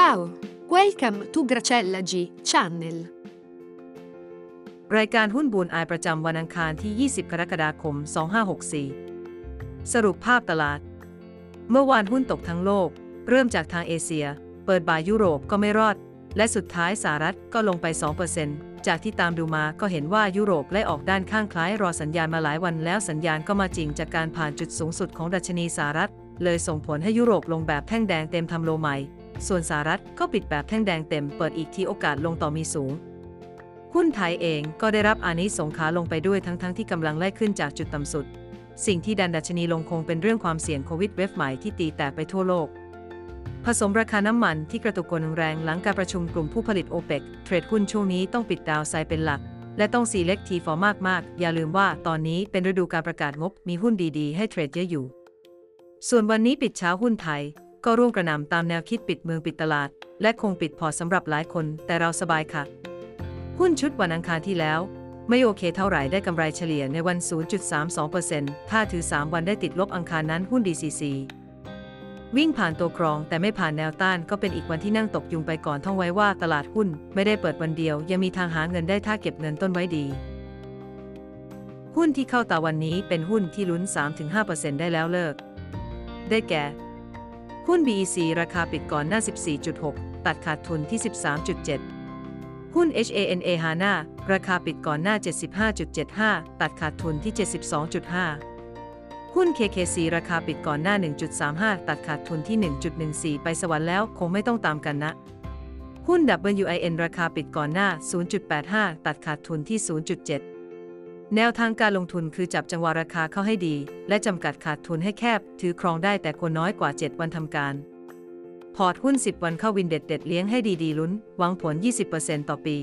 Ciao, welcome to Gracella G Channel. รายการหุ้นบูนอายประจำวันอังคารที่ 20 กรกฎาคม 2564 สรุปภาพตลาด เมื่อวานหุ้นตกทั้งโลก เริ่มจากทางเอเชีย เปิดบ่ายยุโรปก็ไม่รอด และสุดท้ายสหรัฐก็ลงไป 2%จากที่ตามดูมาก็เห็นว่ายุโรปไล่ออกด้านข้างคล้ายรอสัญญาณมาหลายวันแล้วสัญญาณก็มาจริงจากการผ่านจุดสูงสุดของดัชนีสหรัฐ เลยส่งผลให้ยุโรปลงแบบแท่งแดงเต็มทำโลใหม่ ส่วนสหรัฐก็ปิดแบบแท่งแดงเต็มเปิดอีกที่โอกาสลงต่อมีสูง หุ้นไทยเองก็ได้รับอานิสงขาลงไปด้วยทั้งๆทที่กำลังไล่ขึ้นจากจุดต่ำสุด สิ่งที่ดันดัชนีลงคงเป็นเรื่องความเสี่ยงโควิดเวฟใหม่ที่ตีแตกไปทั่วโลก ผสมราคาน้ำมันที่กระตุกกลแรงหลังการประชุมกลุ่มผู้ผลิตโอเปกเทรดหุ้นช่วงนี้ต้องปิดดาวไซด์เป็นหลักและต้องซีเล็กทีฟอร์มากๆ อย่าลืมว่าตอนนี้เป็นฤดูการประกาศงบ มีหุ้นดีๆ ให้เทรดเยอะอยู่ ส่วนวันนี้ปิดเช้าหุ้นไทย ก็ร่วงกระหน่ำตามแนวคิดปิดเมืองปิดตลาด และคงปิดพอสำหรับหลายคน แต่เราสบายค่ะ หุ้นชุดวันอังคารที่แล้ว ไม่โอเคเท่าไหร่ได้กำไรเฉลี่ยในวัน 0.32%ถ้าถือ 3 วันได้ติดลบอังคารนั้นหุ้น DCC วิ่งผ่านตัวกรองแต่ไม่ผ่านแนวต้านก็เป็นอีกวันที่นั่งตกยุงไปก่อนท่องไว้ว่าตลาดหุ้นไม่ได้เปิดวันเดียว ยังมีทางหาเงินได้ถ้าเก็บเงินต้นไว้ดี หุ้นที่เข้าตาวันนี้เป็นหุ้นที่ลุ้น 3-5%ได้แล้วเลิก ได้แก่ หุ้น BEC ราคาปิดก่อนหน้า 14.6 ตัดขาดทุนที่ 13.7 หุ้น HANA HANA ราคาปิดก่อนหน้า 75.75 ตัดขาดทุนที่ 72.5 หุ้น KKC ราคาปิดก่อนหน้า 1.35 ตัดขาดทุนที่ 1.14 ไปสวรรค์แล้วคงไม่ต้องตามกันนะหุ้น WIN ราคาปิดก่อนหน้า 0.85 ตัดขาดทุนที่ 0.7 แนวทางการลงทุนคือจับจังหวะราคาเข้าให้ดี และจำกัดขาดทุนให้แคบ ถือครองได้แต่ควรน้อยกว่า 7 วันทำการ พอร์ตหุ้น 10 วันเข้าวินเด็ดเด็ดเลี้ยงให้ดีๆลุ้น หวังผล 20%ต่อปี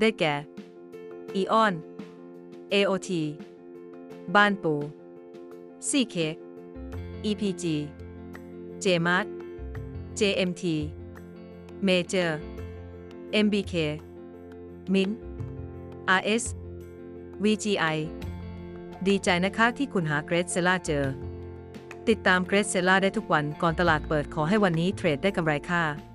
ได้แก่ EON AOT บ้านปู CK EPG JMart JMT Major MBK Min RS VGI ดีใจนะคะที่คุณหาเกรดเซล่าเจอ ติดตามเกรดเซล่าได้ทุกวันก่อนตลาดเปิดขอให้วันนี้เทรดได้กำไรค่ะ